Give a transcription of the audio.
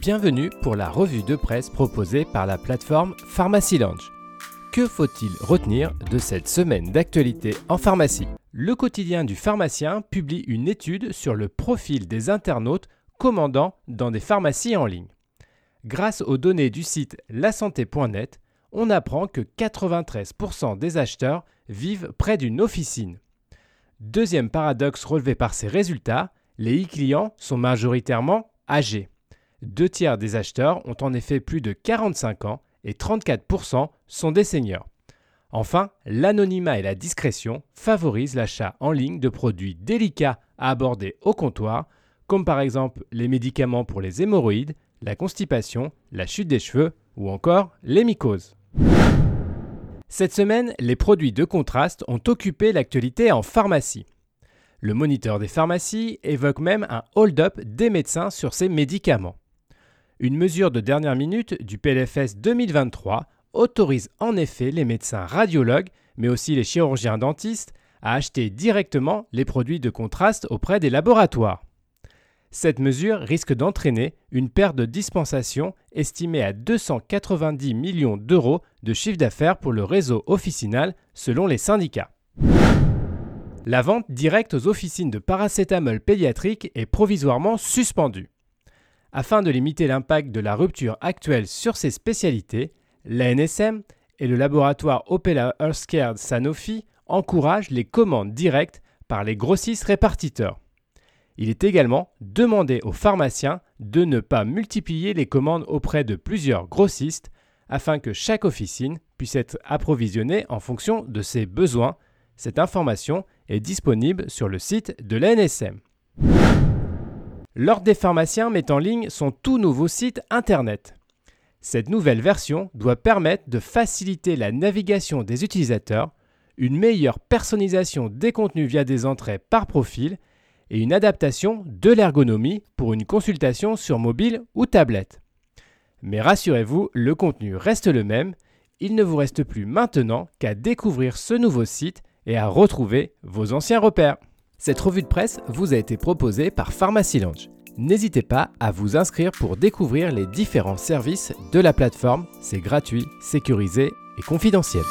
Bienvenue pour la revue de presse proposée par la plateforme Pharmacy Lounge. Que faut-il retenir de cette semaine d'actualité en pharmacie? Le quotidien du pharmacien publie une étude sur le profil des internautes commandant dans des pharmacies en ligne. Grâce aux données du site lasanté.net, on apprend que 93% des acheteurs vivent près d'une officine. Deuxième paradoxe relevé par ces résultats, les e-clients sont majoritairement âgés. Deux tiers des acheteurs ont en effet plus de 45 ans et 34% sont des seniors. Enfin, l'anonymat et la discrétion favorisent l'achat en ligne de produits délicats à aborder au comptoir, comme par exemple les médicaments pour les hémorroïdes, la constipation, la chute des cheveux ou encore les mycoses. Cette semaine, les produits de contraste ont occupé l'actualité en pharmacie. Le moniteur des pharmacies évoque même un hold-up des médecins sur ces médicaments. Une mesure de dernière minute du PLFS 2023 autorise en effet les médecins radiologues, mais aussi les chirurgiens dentistes, à acheter directement les produits de contraste auprès des laboratoires. Cette mesure risque d'entraîner une perte de dispensation estimée à 290 millions d'euros de chiffre d'affaires pour le réseau officinal selon les syndicats. La vente directe aux officines de paracétamol pédiatrique est provisoirement suspendue. Afin de limiter l'impact de la rupture actuelle sur ces spécialités, l'ANSM et le laboratoire Opella Healthcare Sanofi encouragent les commandes directes par les grossistes répartiteurs. Il est également demandé aux pharmaciens de ne pas multiplier les commandes auprès de plusieurs grossistes afin que chaque officine puisse être approvisionnée en fonction de ses besoins. Cette information est disponible sur le site de l'ANSM. L'Ordre des pharmaciens met en ligne son tout nouveau site internet. Cette nouvelle version doit permettre de faciliter la navigation des utilisateurs, une meilleure personnalisation des contenus via des entrées par profil et une adaptation de l'ergonomie pour une consultation sur mobile ou tablette. Mais rassurez-vous, le contenu reste le même, il ne vous reste plus maintenant qu'à découvrir ce nouveau site et à retrouver vos anciens repères. Cette revue de presse vous a été proposée par Pharmacy Lounge. N'hésitez pas à vous inscrire pour découvrir les différents services de la plateforme, c'est gratuit, sécurisé et confidentiel.